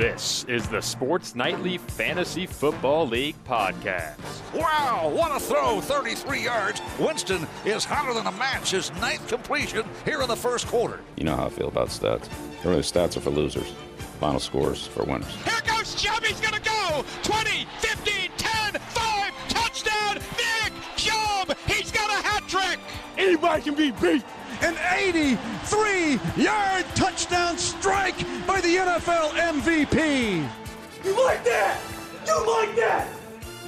This is the Sports Nightly Fantasy Football League podcast. Wow, what a throw! 33 yards. Winston is hotter than a match. His ninth completion here in the first quarter. You know how I feel about stats. Really, stats are for losers. Final scores for winners. Here goes Chubb. He's going to go. 20, 15, 10, 5. Touchdown, Nick Chubb. He's got a hat trick. Anybody can be beat an 83 yard touchdown strike by the NFL MVP. You like that? You like that?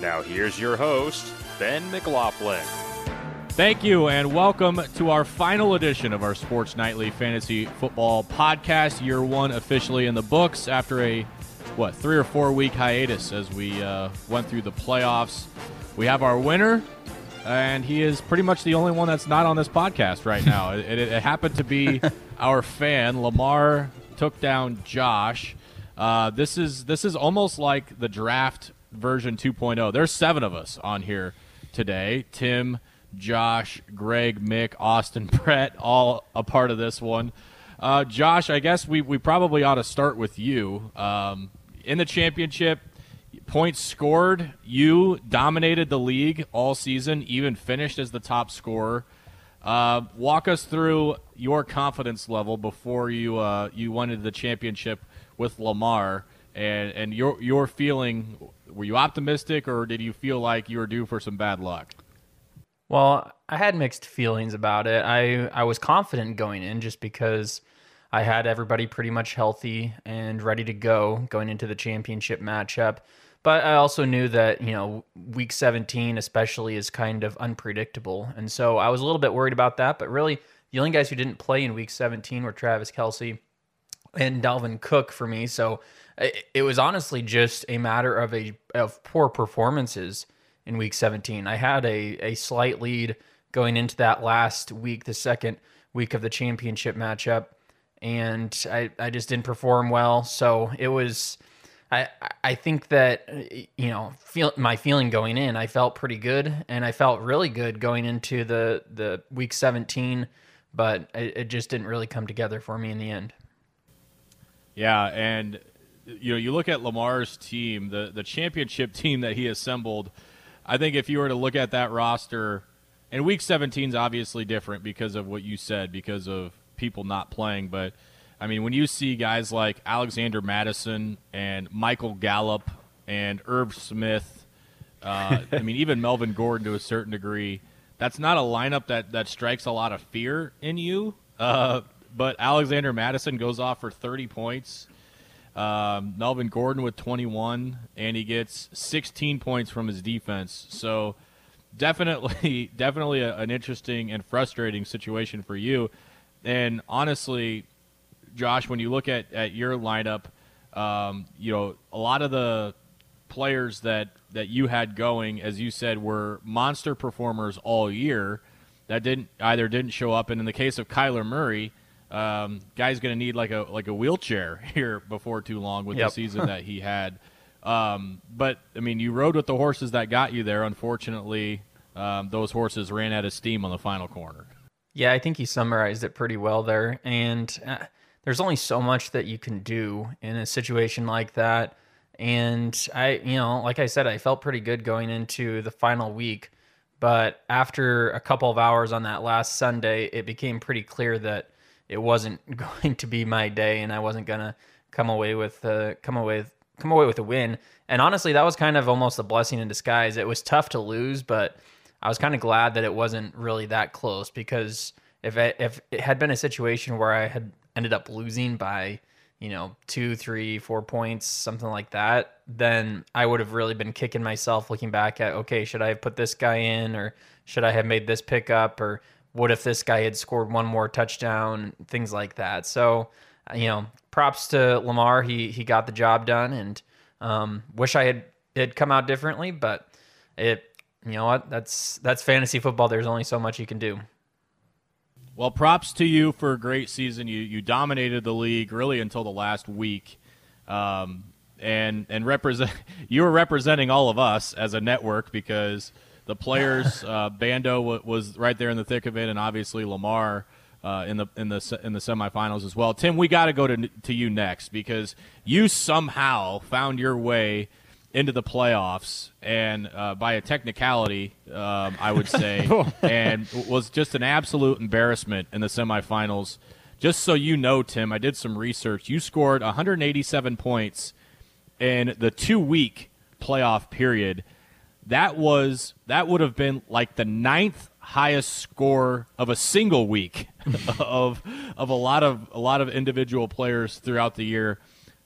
Now, here's your host, Ben McLaughlin. Thank you, and welcome to our final edition of our Sports Nightly Fantasy Football Podcast. Year one officially in the books after a, what, three or four week hiatus as we uh, went through the playoffs. We have our winner, and he is pretty much the only one that's not on this podcast right now. it, it, it, happened to be our fan Lamar took down Josh. Uh, this is this is almost like the draft version 2.0. There's seven of us on here today. Tim, Josh, Greg, Mick, Austin, Brett, all a part of this one. Uh, Josh, I guess we, we probably ought to start with you. Um, in the championship, points scored, you dominated the league all season, even finished as the top scorer. Uh, walk us through your confidence level before you uh, you won into the championship with Lamar, and and your your feeling. Were you optimistic, or did you feel like you were due for some bad luck? Well, I had mixed feelings about it. I I was confident going in just because I had everybody pretty much healthy and ready to go going into the championship matchup. But I also knew that, you know, week 17 especially is kind of unpredictable. And so I was a little bit worried about that. But really, the only guys who didn't play in week 17 were Travis Kelce and Dalvin Cook for me. So it was honestly just a matter of a of poor performances in week 17. I had a, a slight lead going into that last week, the second week of the championship matchup, and I, I just didn't perform well. So it was I I think that uh, you know feel my feeling going in I felt pretty good and I felt really good going into the the week 17 but it, it just didn't really come together for me in the end. Yeah, and you know you look at Lamar's team, the the championship team that he assembled. I think if you were to look at that roster, and week 17 is obviously different because of what you said, because of people not playing, but I mean, when you see guys like Alexander Mattison and Michael Gallup and Irv Smith, uh, I mean, even Melvin Gordon to a certain degree, that's not a lineup that, that strikes a lot of fear in you. Uh, but Alexander Mattison goes off for 30 points. Um, Melvin Gordon with 21, and he gets 16 points from his defense. So definitely, definitely a, an interesting and frustrating situation for you. And honestly, Josh, when you look at, at your lineup, um, you know, a lot of the players that, that you had going, as you said, were monster performers all year that didn't either didn't show up. And in the case of Kyler Murray, um, guy's going to need like a like a wheelchair here before too long with yep. the season that he had. Um, but I mean, you rode with the horses that got you there. Unfortunately, um, those horses ran out of steam on the final corner. Yeah, I think he summarized it pretty well there. And uh, there's only so much that you can do in a situation like that. And I, you know, like I said, I felt pretty good going into the final week. But after a couple of hours on that last Sunday, it became pretty clear that it wasn't going to be my day, and I wasn't gonna come away with uh, come away with, come away with a win. And honestly, that was kind of almost a blessing in disguise. It was tough to lose, but I was kind of glad that it wasn't really that close because if I, if it had been a situation where I had ended up losing by you know two three four points something like that then i would have really been kicking myself looking back at okay should i have put this guy in or should i have made this pickup or what if this guy had scored one more touchdown things like that. So you know props to lamar. He he got the job done and um, wish i had it come out differently but it you know what? That's that's fantasy football. There's only so much you can do well, props to you for a great season. You you dominated the league really until the last week, um, and and represent you were representing all of us as a network because the players uh, Bando w- was right there in the thick of it, and obviously Lamar uh, in the in the in the semifinals as well. Tim, we got to go to to you next because you somehow found your way into the playoffs and uh, by a technicality, um, I would say, and was just an absolute embarrassment in the semifinals. Just so you know, Tim, I did some research. You scored 187 points in the two week playoff period. That was that would have been like the ninth highest score of a single week of of a lot of a lot of individual players throughout the year.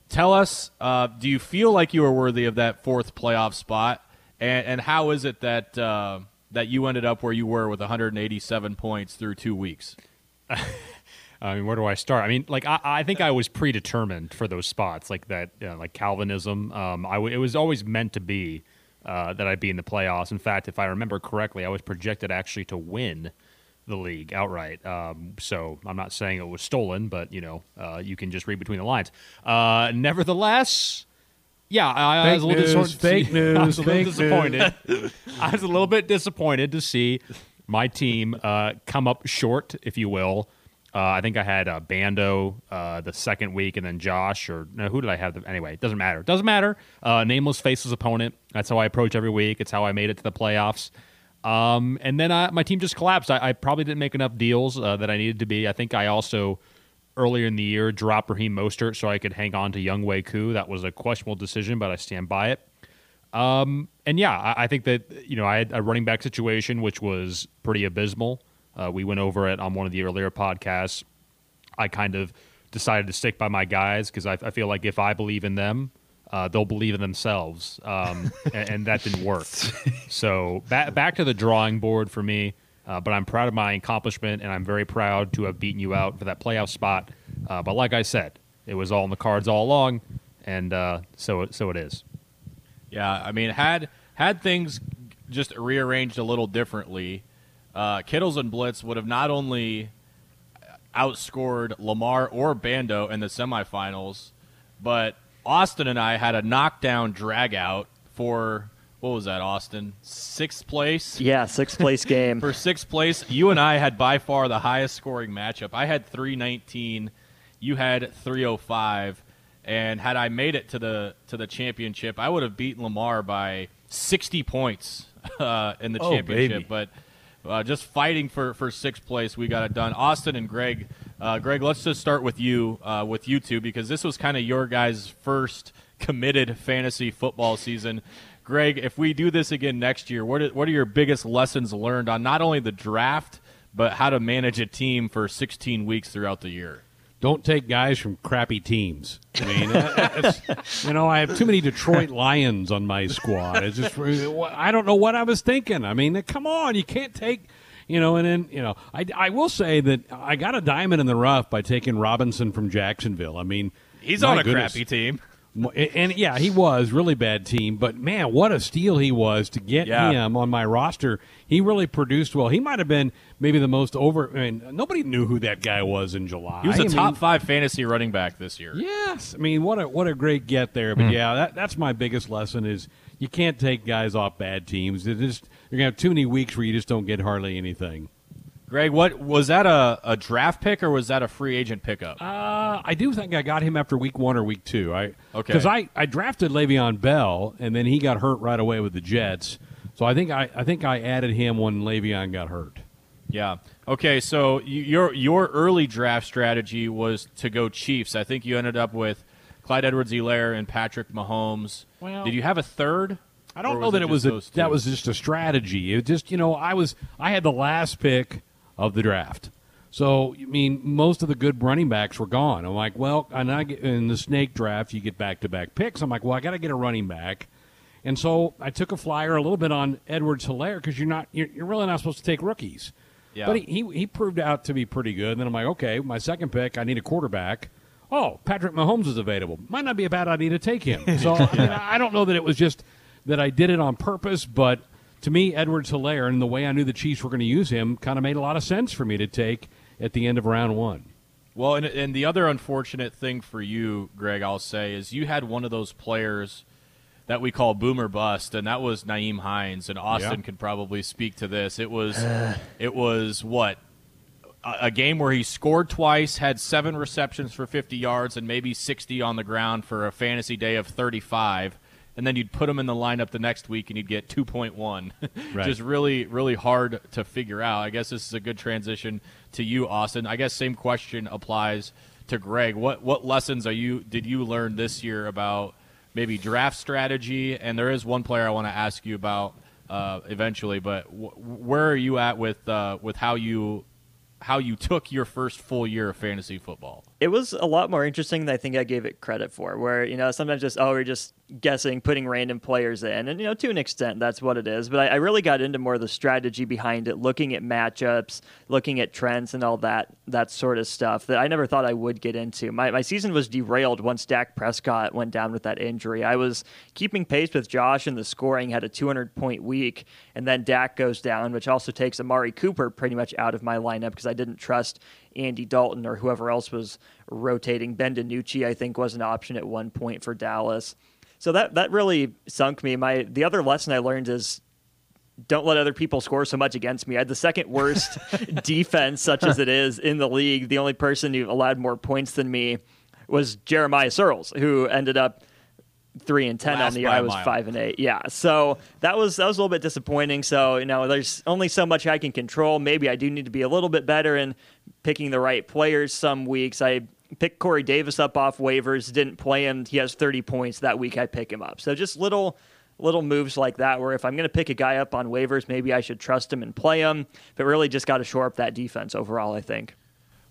Tell us, uh, do you feel like you were worthy of that fourth playoff spot, and, and how is it that uh, that you ended up where you were with 187 points through two weeks? I mean, where do I start? I mean, like I, I think I was predetermined for those spots, like that, you know, like Calvinism. Um, I w- it was always meant to be uh, that I'd be in the playoffs. In fact, if I remember correctly, I was projected actually to win the league outright. Um, so I'm not saying it was stolen, but you know, uh, you can just read between the lines. Uh, nevertheless, yeah, I, I was a little news, disappointed. fake I was a news, little disappointed. I was a little bit disappointed to see my team uh, come up short, if you will. Uh, I think I had uh, Bando uh, the second week, and then Josh, or no, who did I have? The, anyway, it doesn't matter. Doesn't matter. Uh, nameless, faceless opponent. That's how I approach every week. It's how I made it to the playoffs. Um, and then I, my team just collapsed. I, I probably didn't make enough deals uh, that I needed to be. I think I also earlier in the year dropped Raheem Mostert so I could hang on to Younghoe Koo. That was a questionable decision, but I stand by it. Um, and yeah, I, I think that you know I had a running back situation which was pretty abysmal. Uh, we went over it on one of the earlier podcasts. I kind of decided to stick by my guys because I, I feel like if I believe in them, uh, they'll believe in themselves, um, and, and that didn't work. so back back to the drawing board for me. Uh, but I'm proud of my accomplishment, and I'm very proud to have beaten you out for that playoff spot. Uh, but like I said, it was all in the cards all along, and uh, so so it is. Yeah, I mean, had had things just rearranged a little differently, uh, Kittles and Blitz would have not only outscored Lamar or Bando in the semifinals, but Austin and I had a knockdown drag out for what was that, Austin? Sixth place? Yeah, sixth place game. for sixth place, you and I had by far the highest scoring matchup. I had 319, you had 305, and had I made it to the to the championship, I would have beaten Lamar by 60 points uh, in the Oh, championship. baby. But uh, just fighting for, for sixth place, we got it done. Austin and Greg, uh, Greg, let's just start with you uh, with you two because this was kind of your guys' first committed fantasy football season. Greg, if we do this again next year, what are, what are your biggest lessons learned on not only the draft but how to manage a team for 16 weeks throughout the year? Don't take guys from crappy teams. I mean, you know, I have too many Detroit Lions on my squad. It's just, I don't know what I was thinking. I mean, come on, you can't take, you know, and then, you know, I, I will say that I got a diamond in the rough by taking Robinson from Jacksonville. I mean, He's on a goodness. crappy team. And, yeah, he was really bad team, but man, what a steal he was to get Yeah. him on my roster. He really produced well. He might have been maybe the most over. I mean, nobody knew who that guy was in July. He was a I top mean, five fantasy running back this year. Yes, I mean what a what a great get there. But hmm. yeah, that, that's my biggest lesson is you can't take guys off bad teams. They just you're gonna have too many weeks where you just don't get hardly anything. Greg, what was that a, a draft pick or was that a free agent pickup? Uh, I do think I got him after week one or week two. I Okay. because I, I drafted Le'Veon Bell and then he got hurt right away with the Jets. So I think I, I think I added him when Le'Veon got hurt. Yeah. Okay. So you, your your early draft strategy was to go Chiefs. I think you ended up with Clyde Edwards-Helaire and Patrick Mahomes. Well- did you have a third? I don't know that it was a, that was just a strategy. It just you know I was I had the last pick of the draft. So I mean most of the good running backs were gone. I'm like, well, and I get, in the snake draft you get back to back picks. I'm like, well, I got to get a running back. And so I took a flyer a little bit on Edwards Helaire because you're not you're, you're really not supposed to take rookies. Yeah. But he, he he proved out to be pretty good. And then I'm like, okay, my second pick, I need a quarterback. Oh, Patrick Mahomes is available. Might not be a bad idea to take him. So I, mean, I don't know that it was just that I did it on purpose, but to me, Edwards Helaire and the way I knew the Chiefs were going to use him kind of made a lot of sense for me to take at the end of round one. Well, and, and the other unfortunate thing for you, Greg, I'll say, is you had one of those players that we call boomer bust, and that was Nyheim Hines, and Austin Yeah. could probably speak to this. It was, it was what a game where he scored twice, had seven receptions for 50 yards, and maybe 60 on the ground for a fantasy day of 35. And then you'd put them in the lineup the next week and you'd get 2.1. Right. Just really, really hard to figure out. I guess this is a good transition to you, Austin. I guess same question applies to Greg. What what lessons are you did you learn this year about maybe draft strategy? And there is one player I want to ask you about uh, eventually, but wh- where are you at with uh, with how you how you took your first full year of fantasy football? It was a lot more interesting than I think I gave it credit for. Where you know sometimes just oh we're just guessing, putting random players in, and you know to an extent that's what it is. But I, I really got into more of the strategy behind it, looking at matchups, looking at trends, and all that that sort of stuff that I never thought I would get into. My my season was derailed once Dak Prescott went down with that injury. I was keeping pace with Josh in the scoring, had a 200 point week, and then Dak goes down, which also takes Amari Cooper pretty much out of my lineup because I didn't trust Andy Dalton or whoever else was rotating. Ben DiNucci, I think, was an option at one point for Dallas. So that that really sunk me. My the other lesson I learned is don't let other people score so much against me. I had the second worst defense, such as it is, in the league. The only person who allowed more points than me was Jeremiah Searles, who ended up three and ten Last on the year. I was mile. five and eight. Yeah, so that was that was a little bit disappointing. So you know, there's only so much I can control. Maybe I do need to be a little bit better in picking the right players. Some weeks I picked Corey Davis up off waivers, didn't play him. He has 30 points that week. I pick him up. So just little little moves like that where if I'm going to pick a guy up on waivers, maybe I should trust him and play him. But really just got to shore up that defense overall, I think.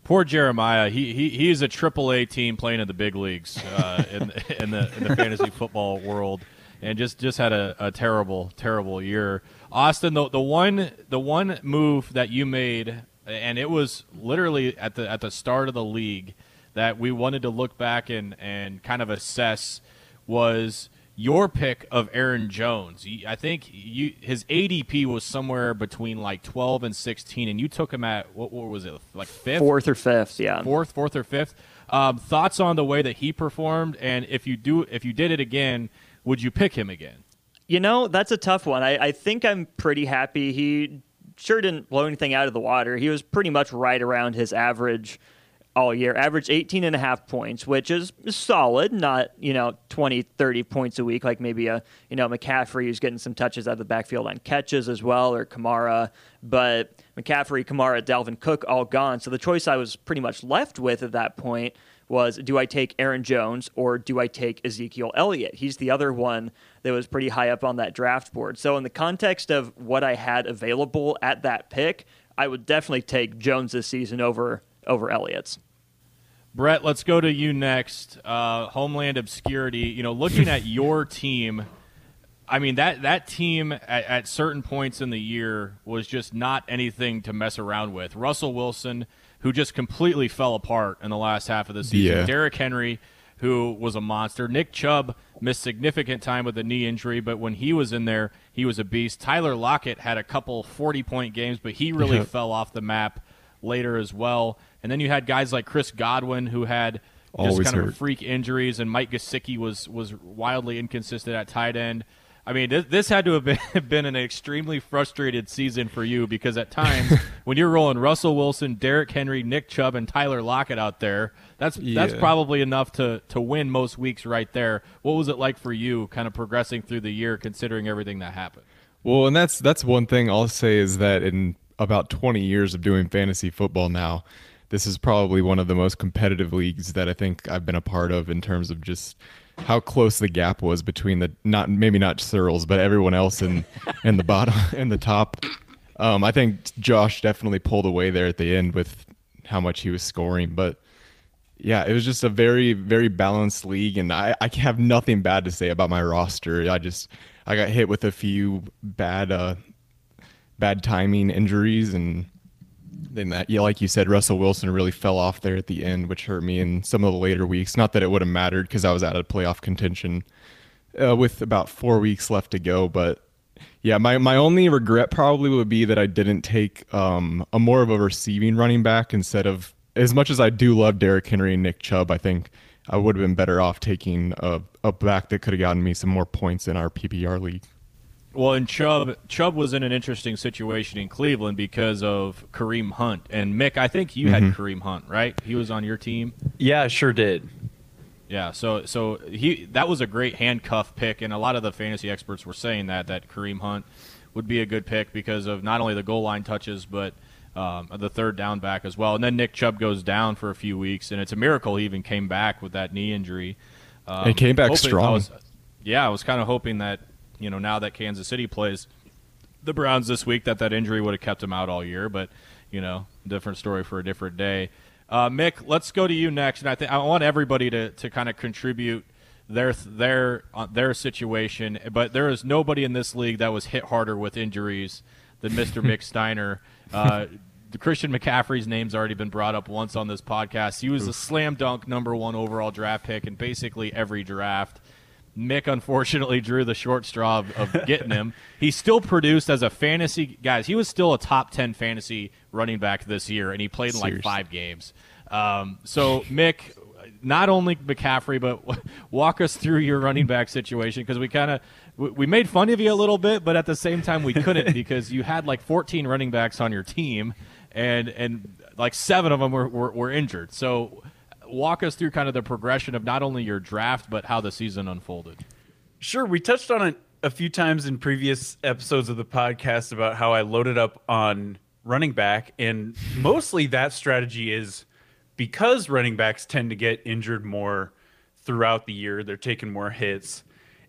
Poor Jeremiah. He he he's a triple A team playing in the big leagues uh, in in the in the fantasy football world, and just just had a, a terrible terrible year. Austin, the the one the one move that you made, and it was literally at the at the start of the league that we wanted to look back and and kind of assess was your pick of Aaron Jones. I think you his ADP was somewhere between like 12 and 16, and you took him at what, what was it like fifth, Fourth or fifth, yeah. fourth, fourth or fifth. Um, thoughts on the way that he performed, and if you do, if you did it again, would you pick him again? You know, that's a tough one. I, I think I'm pretty happy. He sure didn't blow anything out of the water. He was pretty much right around his average all year. Averaged 18 and a half points, which is solid, not, you know, 20, 30 points a week like maybe a, you know, McCaffrey who's getting some touches out of the backfield on catches as well, or Kamara. But McCaffrey, Kamara, Dalvin Cook all gone. So the choice I was pretty much left with at that point was do I take Aaron Jones or do I take Ezekiel Elliott? He's the other one that was pretty high up on that draft board. So, in the context of what I had available at that pick, I would definitely take Jones this season over over Elliott's. Brett, let's go to you next. Uh, Homeland Obscurity. You know, looking at your team, I mean that that team at, at certain points in the year was just not anything to mess around with. Russell Wilson, who just completely fell apart in the last half of the season. Yeah. Derrick Henry, who was a monster. Nick Chubb missed significant time with a knee injury, but when he was in there, he was a beast. Tyler Lockett had a couple 40 point games, but he really Yep. fell off the map later as well. And then you had guys like Chris Godwin, who had just Always kind of freak injuries, and Mike Gesicki was was wildly inconsistent at tight end. I mean, this, this had to have been, been an extremely frustrated season for you because at times when you're rolling Russell Wilson, Derrick Henry, Nick Chubb, and Tyler Lockett out there, that's that's probably enough to to win most weeks right there. What was it like for you, kind of progressing through the year, considering everything that happened? Well, and that's that's one thing I'll say is that in about 20 years of doing fantasy football now, this is probably one of the most competitive leagues that I think I've been a part of in terms of just how close the gap was between the not maybe not Searles, but everyone else in in the bottom and the top. Um, I think Josh definitely pulled away there at the end with how much he was scoring, but yeah, it was just a very, very balanced league, and I, I have nothing bad to say about my roster. I just I got hit with a few bad uh bad timing injuries, and then that yeah, like you said, Russell Wilson really fell off there at the end, which hurt me in some of the later weeks. Not that it would have mattered because I was out of playoff contention uh, with about four weeks left to go, but yeah, my, my only regret probably would be that I didn't take um, a more of a receiving running back instead of as much as I do love Derrick Henry and Nick Chubb. I think I would have been better off taking a, a back that could have gotten me some more points in our PPR league. Well, and Chubb Chubb was in an interesting situation in Cleveland because of Kareem Hunt and Mick. I think you had Mhm. Kareem Hunt, right? He was on your team. Yeah, sure did. Yeah, so so he that was a great handcuff pick, and a lot of the fantasy experts were saying that that Kareem Hunt would be a good pick because of not only the goal line touches but um, the third down back as well. And then Nick Chubb goes down for a few weeks, and it's a miracle he even came back with that knee injury. Um, He came back strong. I was- yeah, I was kind of hoping that you know now that Kansas City plays the Browns this week that that injury would have kept him out all year, but you know, different story for a different day. Uh, Mick, let's go to you next, and I think I want everybody to, to kind of contribute their their uh, their situation, but there is nobody in this league that was hit harder with injuries than Mr. Mick Steiner. Uh, the Christian McCaffrey's name's already been brought up once on this podcast. He was a slam dunk number one overall draft pick in basically every draft. Mick unfortunately drew the short straw of, of getting him. He still produced as a fantasy guys. He was still a top ten fantasy running back this year, and he played in like five games. Um, so Mick, not only McCaffrey, but walk us through your running back situation because we kind of we, we made fun of you a little bit, but at the same time we couldn't because you had like 14 running backs on your team, and and like seven of them were, were, were injured. So walk us through kind of the progression of not only your draft but how the season unfolded. Sure, we touched on it a few times in previous episodes of the podcast about how I loaded up on running back, and mostly that strategy is because running backs tend to get injured more throughout the year, they're taking more hits,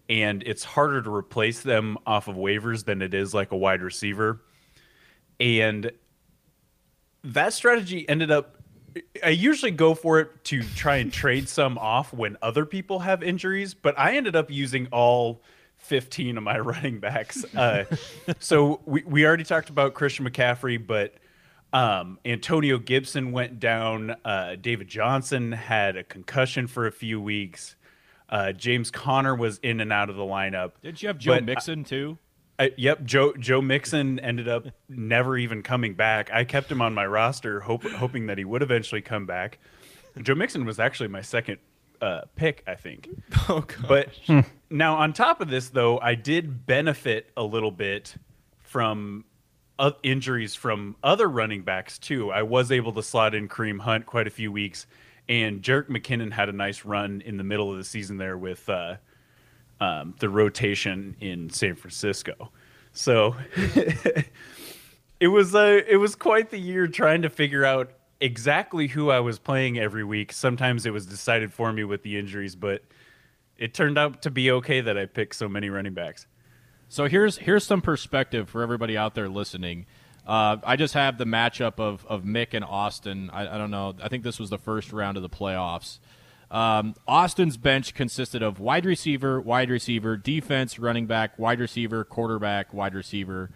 and it's harder to replace them off of waivers than it is like a wide receiver. And that strategy ended up I usually go for it to try and trade some off when other people have injuries, but I ended up using all 15 of my running backs. Uh, so we, we already talked about Christian McCaffrey, but um, Antonio Gibson went down. Uh, David Johnson had a concussion for a few weeks. Uh, James Conner was in and out of the lineup. Did you have Joe But, Mixon too? I, yep, Joe Joe Mixon ended up never even coming back. I kept him on my roster, hope, hoping that he would eventually come back. Joe Mixon was actually my second uh, pick, I think. Oh. But now, on top of this, though, I did benefit a little bit from uh, injuries from other running backs too. I was able to slot in Kareem Hunt quite a few weeks, and Jerick McKinnon had a nice run in the middle of the season there with. Uh, um, the rotation in San Francisco. So it was uh, it was quite the year trying to figure out exactly who I was playing every week. Sometimes it was decided for me with the injuries, but it turned out to be okay that I picked so many running backs. So here's here's some perspective for everybody out there listening. Uh, I just have the matchup of, of Mick and Austin. I, I don't know. I think this was the first round of the playoffs. Um, Austin's bench consisted of wide receiver, wide receiver, defense, running back, wide receiver, quarterback, wide receiver.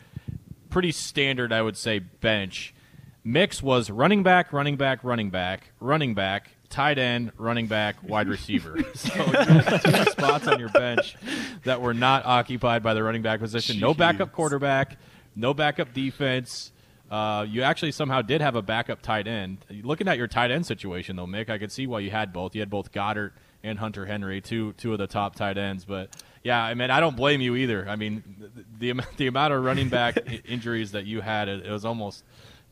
Pretty standard, I would say, bench. Mick's was running back, running back, running back, running back, tight end, running back, wide receiver. so two spots on your bench that were not occupied by the running back position. No backup quarterback, no backup defense. Uh, you actually somehow did have a backup tight end. Looking at your tight end situation, though, Mick, I could see why you had both. You had both Goedert and Hunter Henry, two two of the top tight ends. But yeah, I mean, I don't blame you either. I mean, the the, the amount of running back injuries that you had, it, it was almost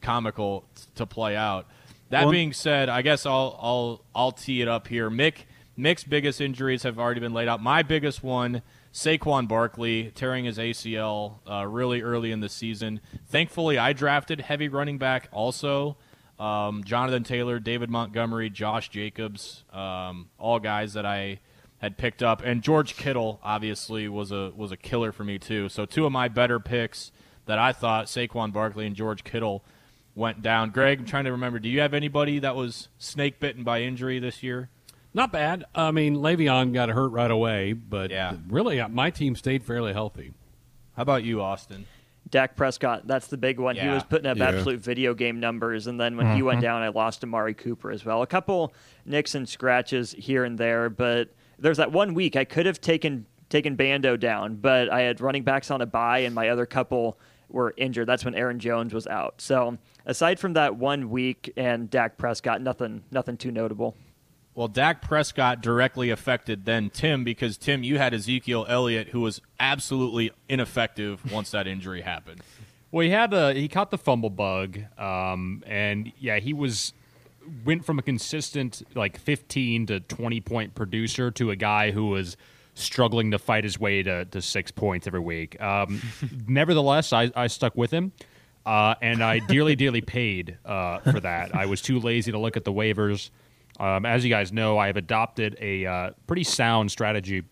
comical t- to play out. That Well- being said, I guess I'll I'll I'll tee it up here. Mick Mick's biggest injuries have already been laid out. My biggest one, Saquon Barkley tearing his ACL uh, really early in the season. Thankfully, I drafted heavy running back also. Um, Jonathan Taylor, David Montgomery, Josh Jacobs, um, all guys that I had picked up, and George Kittle obviously was a was a killer for me too. So two of my better picks that I thought Saquon Barkley and George Kittle went down. Greg, I'm trying to remember. Do you have anybody that was snake bitten by injury this year? Not bad. I mean, Le'Veon got hurt right away, but Yeah. really, uh, my team stayed fairly healthy. How about you, Austin? Dak Prescott, that's the big one. He was putting up Yeah. absolute video game numbers, and then when he went down, I lost Amari Cooper as well. A couple nicks and scratches here and there, but there's that one week I could have taken taken Bando down, but I had running backs on a bye, and my other couple were injured. That's when Aaron Jones was out. So aside from that one week and Dak Prescott, nothing nothing too notable. Well, Dak Prescott directly affected then Tim because Tim, you had Ezekiel Elliott who was absolutely ineffective once that injury happened. Well, he had a he caught the fumble bug, um, and yeah, he was went from a consistent like 15 to 20 point producer to a guy who was struggling to fight his way to, to six points every week. Um, nevertheless, I, I stuck with him. Uh, and I dearly, dearly paid uh, for that. I was too lazy to look at the waivers. Um, as you guys know, I have adopted a uh, pretty sound strategy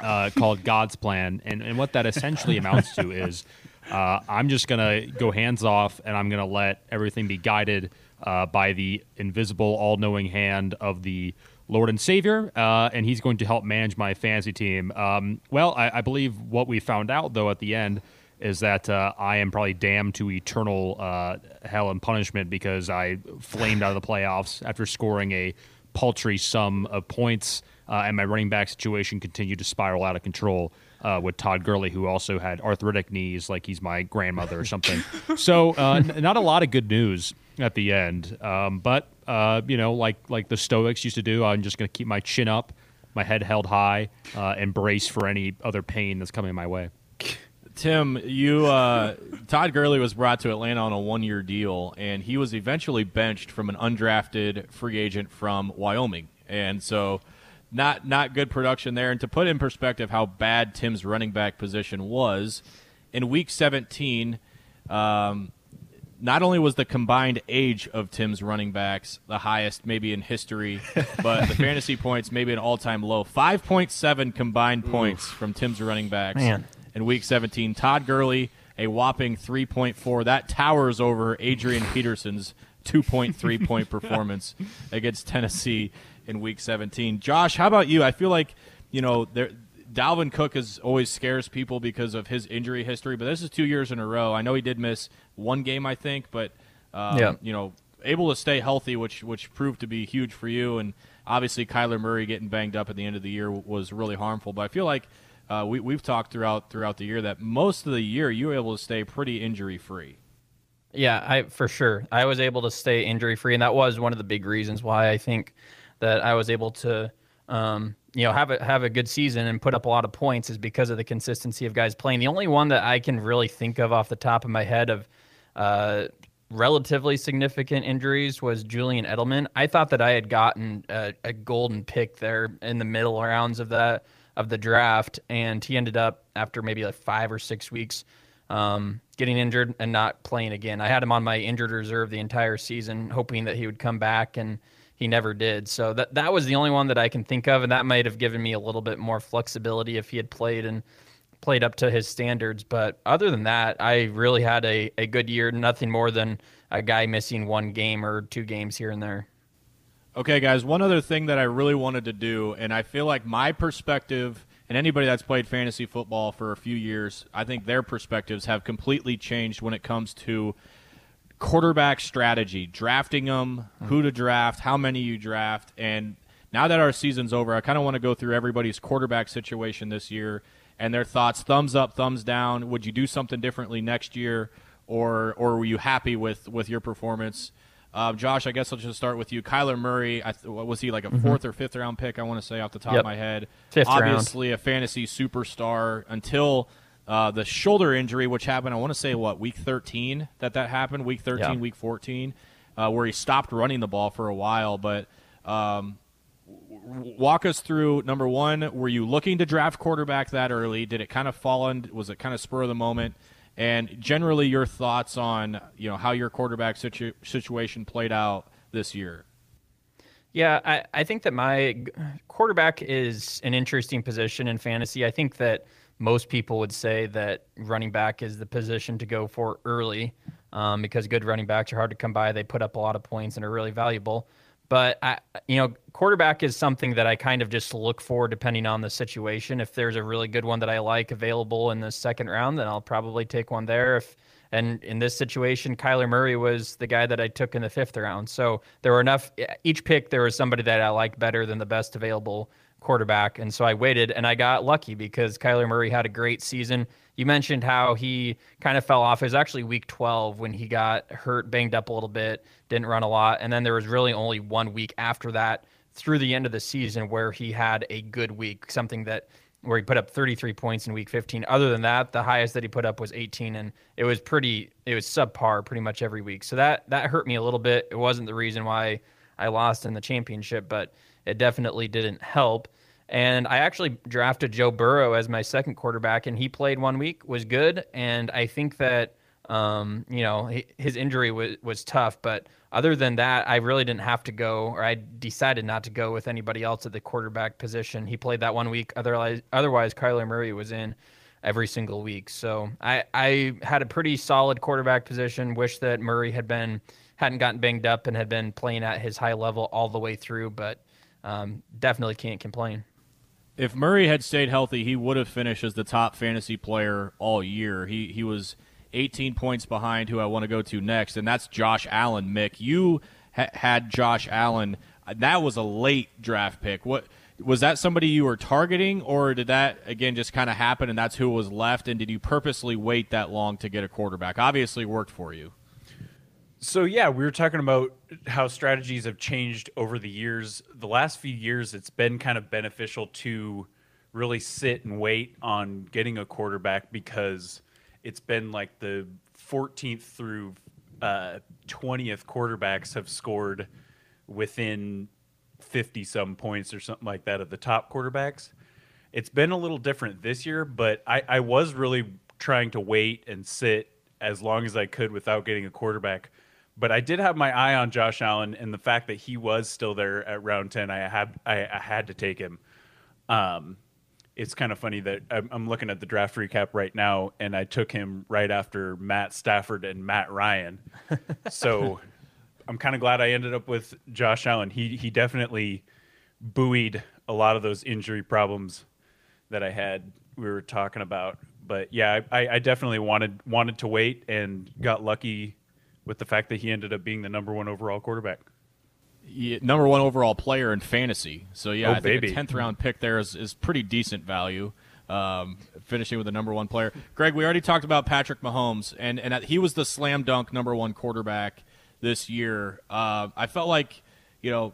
uh, called God's Plan, and, and what that essentially amounts to is uh, I'm just gonna go hands off, and I'm gonna let everything be guided uh, by the invisible, all-knowing hand of the Lord and Savior, uh, and He's going to help manage my fantasy team. Um, well, I, I, believe what we found out though at the end is that uh, I am probably damned to eternal uh, hell and punishment because I flamed out of the playoffs after scoring a paltry sum of points, uh, and my running back situation continued to spiral out of control. Uh, with Todd Gurley, who also had arthritic knees, like he's my grandmother or something. so, uh, n- not a lot of good news at the end. Um, but uh, you know, like like the Stoics used to do, I'm just going to keep my chin up, my head held high, and brace for any other pain that's coming my way. Tim, you uh, Todd Gurley was brought to Atlanta on a one-year deal, and he was eventually benched from an undrafted free agent from Wyoming, and so not not good production there. And to put in perspective how bad Tim's running back position was in Week 17, um, not only was the combined age of Tim's running backs the highest maybe in history, but the fantasy points maybe an all-time low. 5.7 combined points from Tim's running backs. Man in Week 17. Todd Gurley, a whopping 3.4. That towers over Adrian Peterson's 2.3 point performance against Tennessee in Week 17. Josh, how about you? I feel like you know there. Dalvin Cook is always scares people because of his injury history, but this is two years in a row. I know he did miss one game, I think, but um, yeah. you know, able to stay healthy, which which proved to be huge for you. And obviously, Kyler Murray getting banged up at the end of the year was really harmful. But I feel like uh, we, we've talked throughout throughout the year that most of the year you were able to stay pretty injury free. Yeah, I for sure I was able to stay injury free, and that was one of the big reasons why I think that I was able to, um, you know, have a have a good season and put up a lot of points is because of the consistency of guys playing. The only one that I can really think of off the top of my head of uh, relatively significant injuries was Julian Edelman. I thought that I had gotten a, a golden pick there in the middle rounds of that of the draft, and he ended up after maybe like five or six weeks um, getting injured and not playing again. I had him on my injured reserve the entire season, hoping that he would come back, and he never did. So that that was the only one that I can think of, and that might have given me a little bit more flexibility if he had played and played up to his standards. But other than that, I really had a, a good year. Nothing more than a guy missing one game or two games here and there. Okay, guys, one other thing that I really wanted to do, and I feel like my perspective and anybody that's played fantasy football for a few years, I think their perspectives have completely changed when it comes to quarterback strategy, drafting them, hmm. who to draft, how many you draft, and now that our season's over, I kind of want to go through everybody's quarterback situation this year and their thoughts. Thumbs up, thumbs down. Would you do something differently next year, or or were you happy with with your performance? Uh, Josh, I guess I'll just start with you. Kyler Murray, th- was he like a 4th mm-hmm. or fifth round pick? I want to say off the top yep. of my head. Fifth Obviously, round. a fantasy superstar until uh, the shoulder injury, which happened. I want to say what week 13 that that happened. Week 13, yeah. week 14, uh, where he stopped running the ball for a while. But um, walk us through number one. Were you looking to draft quarterback that early? Did it kind of fall in? Was it kind of spur of the moment? And generally your thoughts on you know how your quarterback situ- situation played out this year. Yeah, I, I think that my quarterback is an interesting position in fantasy. I think that most people would say that running back is the position to go for early um, because good running backs are hard to come by. They put up a lot of points and are really valuable. But I, you know, quarterback is something that I kind of just look for depending on the situation. If there's a really good one that I like available in the second round, then I'll probably take one there. If and in this situation, Kyler Murray was the guy that I took in the fifth round. So there were enough. Each pick, there was somebody that I liked better than the best available quarterback, and so I waited and I got lucky because Kyler Murray had a great season. You mentioned how he kind of fell off. It was actually week 12 when he got hurt, banged up a little bit, didn't run a lot. And then there was really only one week after that through the end of the season where he had a good week, something that where he put up 33 points in week 15. Other than that, the highest that he put up was 18 and it was pretty it was subpar pretty much every week. So that that hurt me a little bit. It wasn't the reason why I lost in the championship, but it definitely didn't help. And I actually drafted Joe Burrow as my second quarterback, and he played one week, was good. And I think that, um, you know, his injury was, was tough. But other than that, I really didn't have to go, or I decided not to go with anybody else at the quarterback position. He played that one week. Otherwise, otherwise Kyler Murray was in every single week. So I, I had a pretty solid quarterback position. Wish that Murray had been hadn't gotten banged up and had been playing at his high level all the way through, but um, definitely can't complain if Murray had stayed healthy, he would have finished as the top fantasy player all year. He he was 18 points behind who I want to go to next, and that's Josh Allen. Mick, you ha- had Josh Allen. That was a late draft pick. What was that? Somebody you were targeting, or did that again just kind of happen, and that's who was left? And did you purposely wait that long to get a quarterback? Obviously, worked for you. So yeah, we were talking about how strategies have changed over the years. The last few years, it's been kind of beneficial to really sit and wait on getting a quarterback because it's been like the 14th through uh, 20th quarterbacks have scored within 50 some points or something like that of the top quarterbacks. It's been a little different this year, but I, I was really trying to wait and sit as long as I could without getting a quarterback but I did have my eye on Josh Allen, and the fact that he was still there at round ten, I had I, I had to take him. Um, it's kind of funny that I'm, I'm, looking at the draft recap right now, and I took him right after Matt Stafford and Matt Ryan. so I'm kind of glad I ended up with Josh Allen. He he definitely buoyed a lot of those injury problems that I had. We were talking about, but yeah, I, I definitely wanted wanted to wait and got lucky with the fact that he ended up being the number one overall quarterback. Yeah, number one overall player in fantasy. So yeah, oh, I think baby. a tenth round pick there is, is pretty decent value. Um, finishing with the number one player. Greg, we already talked about Patrick Mahomes, and and he was the slam dunk number one quarterback this year. Uh, I felt like you know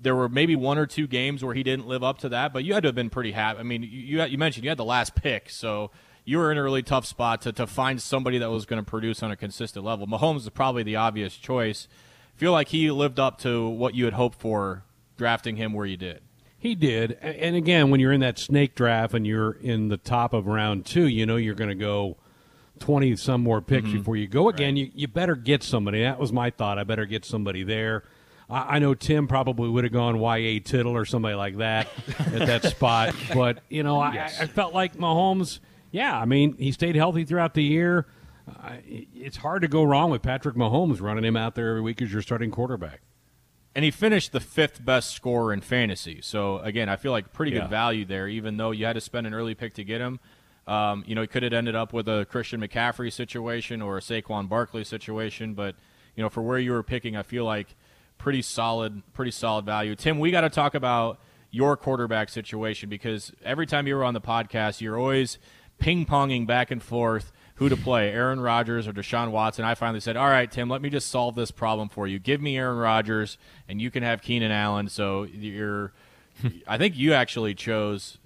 there were maybe one or two games where he didn't live up to that, but you had to have been pretty happy. I mean, you you mentioned you had the last pick, so you were in a really tough spot to, to find somebody that was going to produce on a consistent level. Mahomes is probably the obvious choice. Feel like he lived up to what you had hoped for drafting him where you did. He did. And again, when you're in that snake draft and you're in the top of round two, you know you're going to go 20 some more picks mm-hmm. before you go again. Right. You, you better get somebody. That was my thought. I better get somebody there. I, I know Tim probably would have gone Y.A. Tittle or somebody like that at that spot. But, you know, yes. I, I felt like Mahomes – yeah, I mean, he stayed healthy throughout the year. Uh, it's hard to go wrong with Patrick Mahomes running him out there every week as your starting quarterback. And he finished the fifth best scorer in fantasy. So again, I feel like pretty good value there, even though you had to spend an early pick to get him. Um, you know, he could have ended up with a Christian McCaffrey situation or a Saquon Barkley situation, but you know, for where you were picking, I feel like pretty solid, pretty solid value. Tim, we got to talk about your quarterback situation because every time you were on the podcast, you're always ping ponging back and forth who to play, Aaron Rodgers or Deshaun Watson. I finally said, "All right, Tim, let me just solve this problem for you. Give me Aaron Rodgers, and you can have Keenan Allen." So you're, I think you actually chose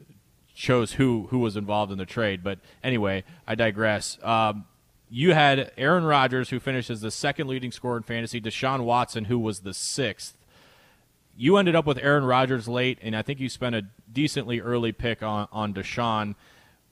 chose who who was involved in the trade. But anyway, I digress. Um, you had Aaron Rodgers, who finishes the second leading scorer in fantasy. Deshaun Watson, who was the sixth. You ended up with Aaron Rodgers late, and I think you spent a decently early pick on on Deshaun.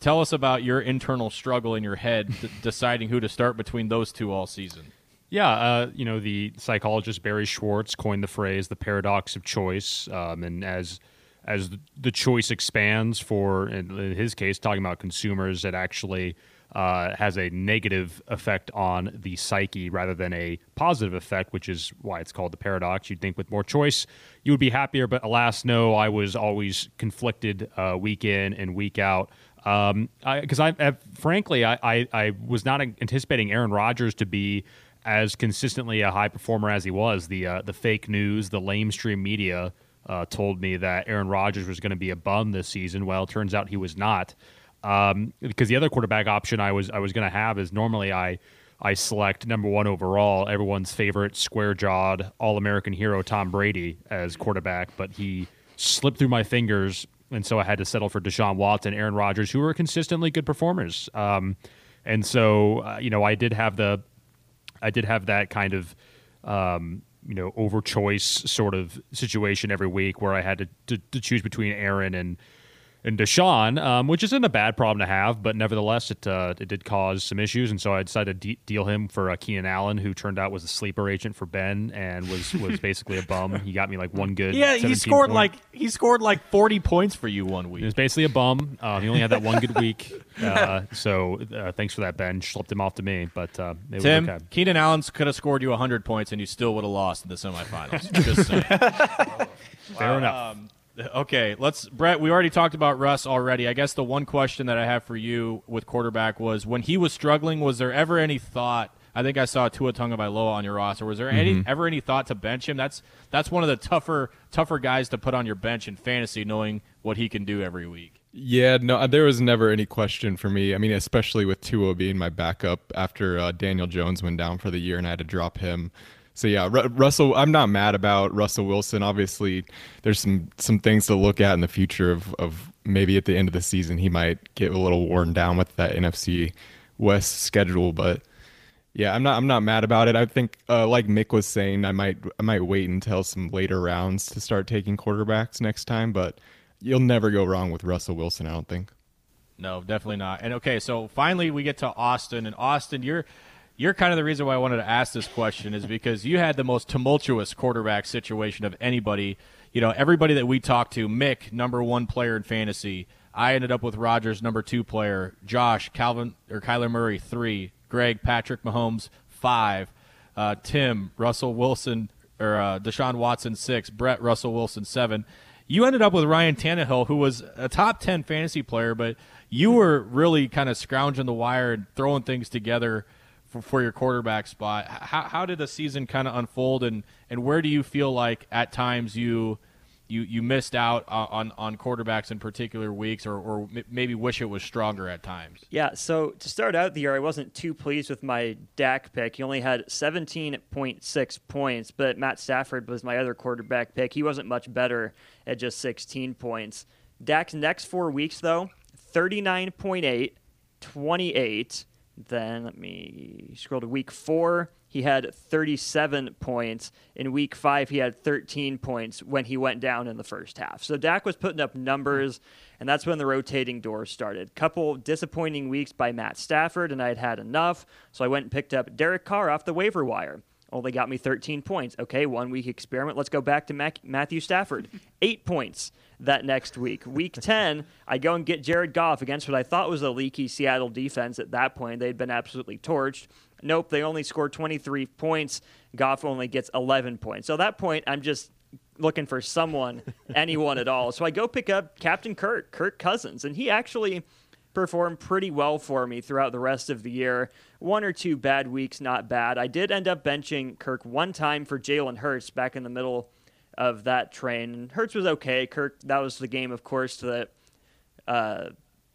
Tell us about your internal struggle in your head deciding who to start between those two all season. Yeah, uh, you know, the psychologist Barry Schwartz coined the phrase "the paradox of choice," um, and as as the choice expands for, in his case, talking about consumers, it actually uh, has a negative effect on the psyche rather than a positive effect, which is why it's called the paradox. You'd think with more choice, you would be happier, but alas, no. I was always conflicted uh, week in and week out because I, I, I, frankly, I, I, I was not anticipating Aaron Rodgers to be as consistently a high performer as he was. The uh, the fake news, the lamestream media uh, told me that Aaron Rodgers was going to be a bum this season. Well, it turns out he was not. Um, because the other quarterback option I was I was going to have is normally I I select number one overall, everyone's favorite square jawed All American hero Tom Brady as quarterback, but he slipped through my fingers, and so I had to settle for Deshaun Watson, Aaron Rodgers, who were consistently good performers. Um, and so, uh, you know, I did have the, I did have that kind of, um, you know, over choice sort of situation every week where I had to, to, to choose between Aaron and and Deshaun, um, which isn't a bad problem to have, but nevertheless, it uh, it did cause some issues, and so I decided to de- deal him for uh, Keenan Allen, who turned out was a sleeper agent for Ben and was was basically a bum. He got me like one good. Yeah, he scored point- like he scored like forty points for you one week. He week. was basically a bum. Uh, he only had that one good week, uh, so uh, thanks for that, Ben. Slipped him off to me, but uh, it Tim, was okay. Keenan Allen could have scored you hundred points and you still would have lost in the semifinals. Just saying. Fair enough. Um, okay, let's Brett. We already talked about Russ already. I guess the one question that I have for you with quarterback was when he was struggling. Was there ever any thought? I think I saw Tua Tagovailoa on your roster. Was there any Mhm. ever any thought to bench him? That's that's one of the tougher tougher guys to put on your bench in fantasy, knowing what he can do every week. Yeah, no, there was never any question for me. I mean, especially with Tua being my backup after uh, Daniel Jones went down for the year and I had to drop him. So yeah, Ru- Russell, I'm not mad about Russell Wilson. Obviously, there's some some things to look at in the future of of maybe at the end of the season he might get a little worn down with that NFC West schedule, but yeah, I'm not I'm not mad about it. I think uh, like Mick was saying, I might I might wait until some later rounds to start taking quarterbacks next time, but you'll never go wrong with Russell Wilson, I don't think. No, definitely not. And okay, so finally we get to Austin, and Austin, you're you're kind of the reason why I wanted to ask this question is because you had the most tumultuous quarterback situation of anybody. You know, everybody that we talked to, Mick, number one player in fantasy. I ended up with Rodgers, number two player. Josh, Calvin or Kyler Murray, three. Greg, Patrick Mahomes, five. Uh, Tim, Russell Wilson or uh, Deshaun Watson, six. Brett, Russell Wilson, seven. You ended up with Ryan Tannehill, who was a top 10 fantasy player, but you were really kind of scrounging the wire and throwing things together for, for your quarterback spot. How, how did the season kind of unfold, and, and where do you feel like at times you you, you missed out on, on quarterbacks in particular weeks, or, or maybe wish it was stronger at times? Yeah, so to start out the year, I wasn't too pleased with my Dak pick. He only had 17.6 points, but Matt Stafford was my other quarterback pick. He wasn't much better at just 16 points. Dak's next four weeks, though 39.8, 28. Then let me scroll to week four. He had 37 points. In week five, he had 13 points when he went down in the first half. So Dak was putting up numbers, and that's when the rotating door started. Couple disappointing weeks by Matt Stafford, and I had had enough. So I went and picked up Derek Carr off the waiver wire. Oh, only got me 13 points. Okay, one week experiment. Let's go back to Mac- Matthew Stafford. Eight points that next week. Week 10, I go and get Jared Goff against what I thought was a leaky Seattle defense at that point. They'd been absolutely torched. Nope, they only scored 23 points. Goff only gets 11 points. So at that point, I'm just looking for someone, anyone at all. So I go pick up Captain Kirk, Kirk Cousins, and he actually performed pretty well for me throughout the rest of the year. One or two bad weeks, not bad. I did end up benching Kirk one time for Jalen Hurts back in the middle of that train. Hurts was okay. Kirk, that was the game, of course, that uh,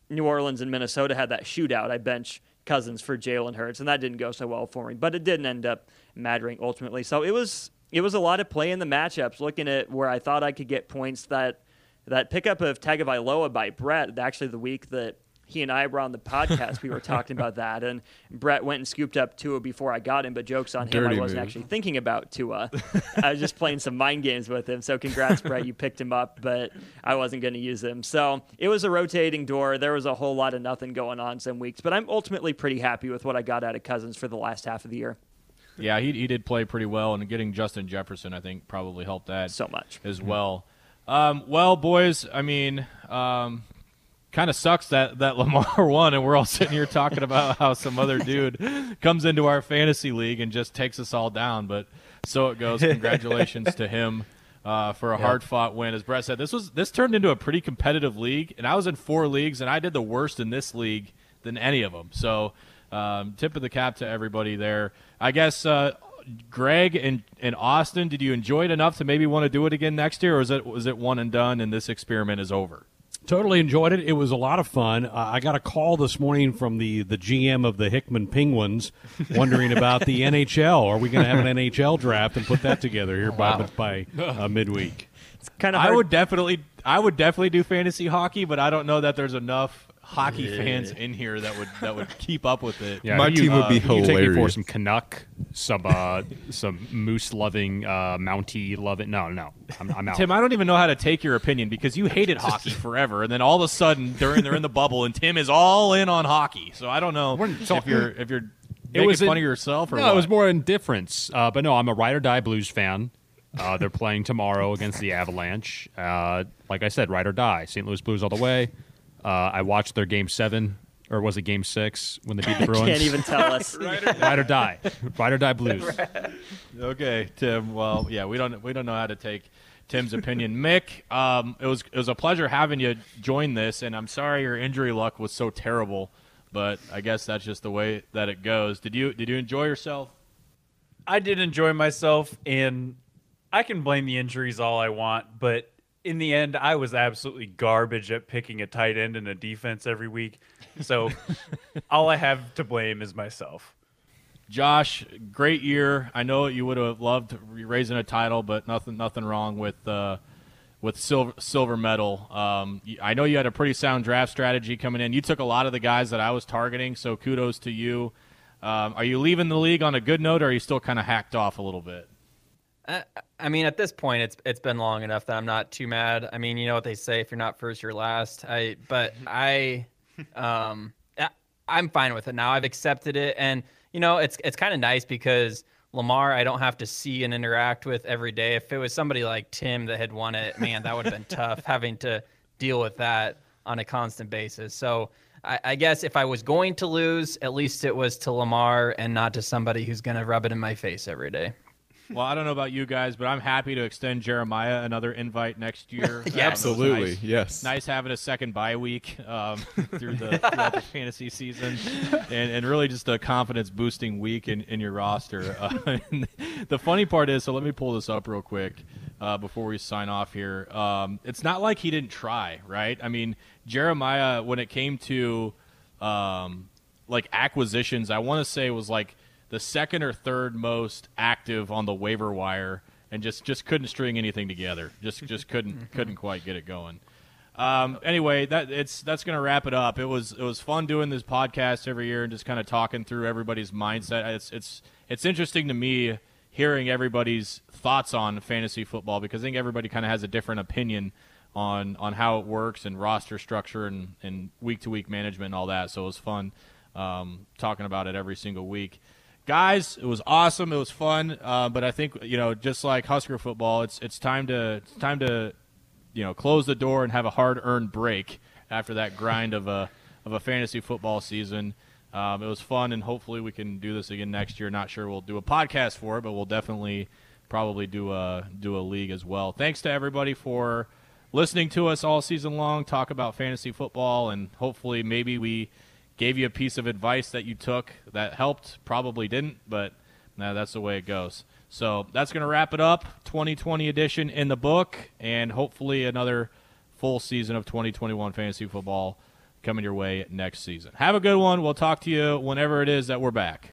New Orleans and Minnesota had that shootout. I bench Cousins for Jalen Hurts, and that didn't go so well for me. But it didn't end up mattering ultimately. So it was it was a lot of play in the matchups. Looking at where I thought I could get points, that that pickup of Tagovailoa by Brett, actually the week that he and I were on the podcast, we were talking about that, and Brett went and scooped up Tua before I got him. But jokes on him, I wasn't move. actually thinking about Tua. I was just playing some mind games with him. So congrats, Brett, you picked him up, but I wasn't going to use him. So it was a rotating door. There was a whole lot of nothing going on some weeks, but I'm ultimately pretty happy with what I got out of Cousins for the last half of the year. Yeah, he, he did play pretty well, and getting Justin Jefferson, I think, probably helped that so much as well. Um, well, boys, I mean, um, kind of sucks that that Lamar won, and we're all sitting here talking about how some other dude comes into our fantasy league and just takes us all down. But so it goes. Congratulations to him. Uh, for a Yep. hard fought win, as Brett said, this was this turned into a pretty competitive league, and I was in four leagues, and I did the worst in this league than any of them. So, um, tip of the cap to everybody there. I guess uh, Greg and, and Austin, did you enjoy it enough to maybe want to do it again next year, or is it was it one and done and this experiment is over? Totally enjoyed it. It was a lot of fun. Uh, I got a call this morning from the, the GM of the Hickman Penguins, wondering about the NHL. Are we going to have an NHL draft and put that together here by by uh, midweek? It's kind I would definitely, I would definitely do fantasy hockey, but I don't know that there's enough hockey Yeah. fans in here that would that would keep up with it. Yeah, who you, uh, who you take me for some Canuck, some uh, some moose loving, uh, Mountie loving. No, no, I'm, I'm out. Tim, I don't even know how to take your opinion because you hated hockey forever, and then all of a sudden, during they're in the bubble, and Tim is all in on hockey. So I don't know if you're if you're It making was fun in- of yourself or no, what. it was more indifference. Uh, but no, I'm a ride or die Blues fan. Uh, they're playing tomorrow against the Avalanche. Uh, like I said, ride or die. St. Louis Blues all the way. Uh, I watched their game seven, or was it game six when they beat the I Bruins? can't even tell us. ride or die. Ride or die Blues. Okay, Tim. Well, yeah, we don't we don't know how to take Tim's opinion. Mick, um, it was it was a pleasure having you join this, and I'm sorry your injury luck was so terrible, but I guess that's just the way that it goes. Did you did you enjoy yourself? I did enjoy myself, and I can blame the injuries all I want, but in the end, I was absolutely garbage at picking a tight end and a defense every week. So all I have to blame is myself. Josh, great year. I know you would have loved raising a title, but nothing nothing wrong with uh, with silver silver medal. Um, I know you had a pretty sound draft strategy coming in. You took a lot of the guys that I was targeting, so kudos to you. Um, are you leaving the league on a good note, or are you still kind of hacked off a little bit? I, I mean, at this point, it's it's been long enough that I'm not too mad. I mean, you know what they say: if you're not first, you're last. I, but I, um, I- I'm fine with it now. I've accepted it, and you know, it's it's kind of nice because Lamar, I don't have to see and interact with every day. If it was somebody like Tim that had won it, man, that would have been tough having to deal with that on a constant basis. So. I, I guess if I was going to lose, at least it was to Lamar and not to somebody who's going to rub it in my face every day. Well, I don't know about you guys, but I'm happy to extend Jeremiah another invite next year. Yeah, absolutely, nice- yes. Nice having a second bye week um, through the the fantasy season, and, and really just a confidence boosting week in, in your roster. Uh, the funny part is, so let me pull this up real quick uh, before we sign off here. Um, it's not like he didn't try, right? I mean, Jeremiah, when it came to um, like acquisitions, I want to say was like the second or third most active on the waiver wire, and just just couldn't string anything together. Just just couldn't couldn't quite get it going. Um, anyway, that it's that's gonna wrap it up. It was it was fun doing this podcast every year and just kind of talking through everybody's mindset. It's it's it's interesting to me hearing everybody's thoughts on fantasy football because I think everybody kind of has a different opinion on on how it works and roster structure and and week to week management and all that. So it was fun um, talking about it every single week. Guys, it was awesome. It was fun, uh, but I think you know, just like Husker football, it's it's time to it's time to you know close the door and have a hard earned break after that grind of a of a fantasy football season. Um, it was fun, and hopefully we can do this again next year. Not sure we'll do a podcast for it, but we'll definitely probably do a do a league as well. Thanks to everybody for listening to us all season long talk about fantasy football, and hopefully maybe we gave you a piece of advice that you took that helped. Probably didn't, but nah, that's the way it goes. So that's going to wrap it up. 2020 edition in the book, and hopefully another full season of 2021 fantasy football coming your way next season. Have a good one. We'll talk to you whenever it is that we're back.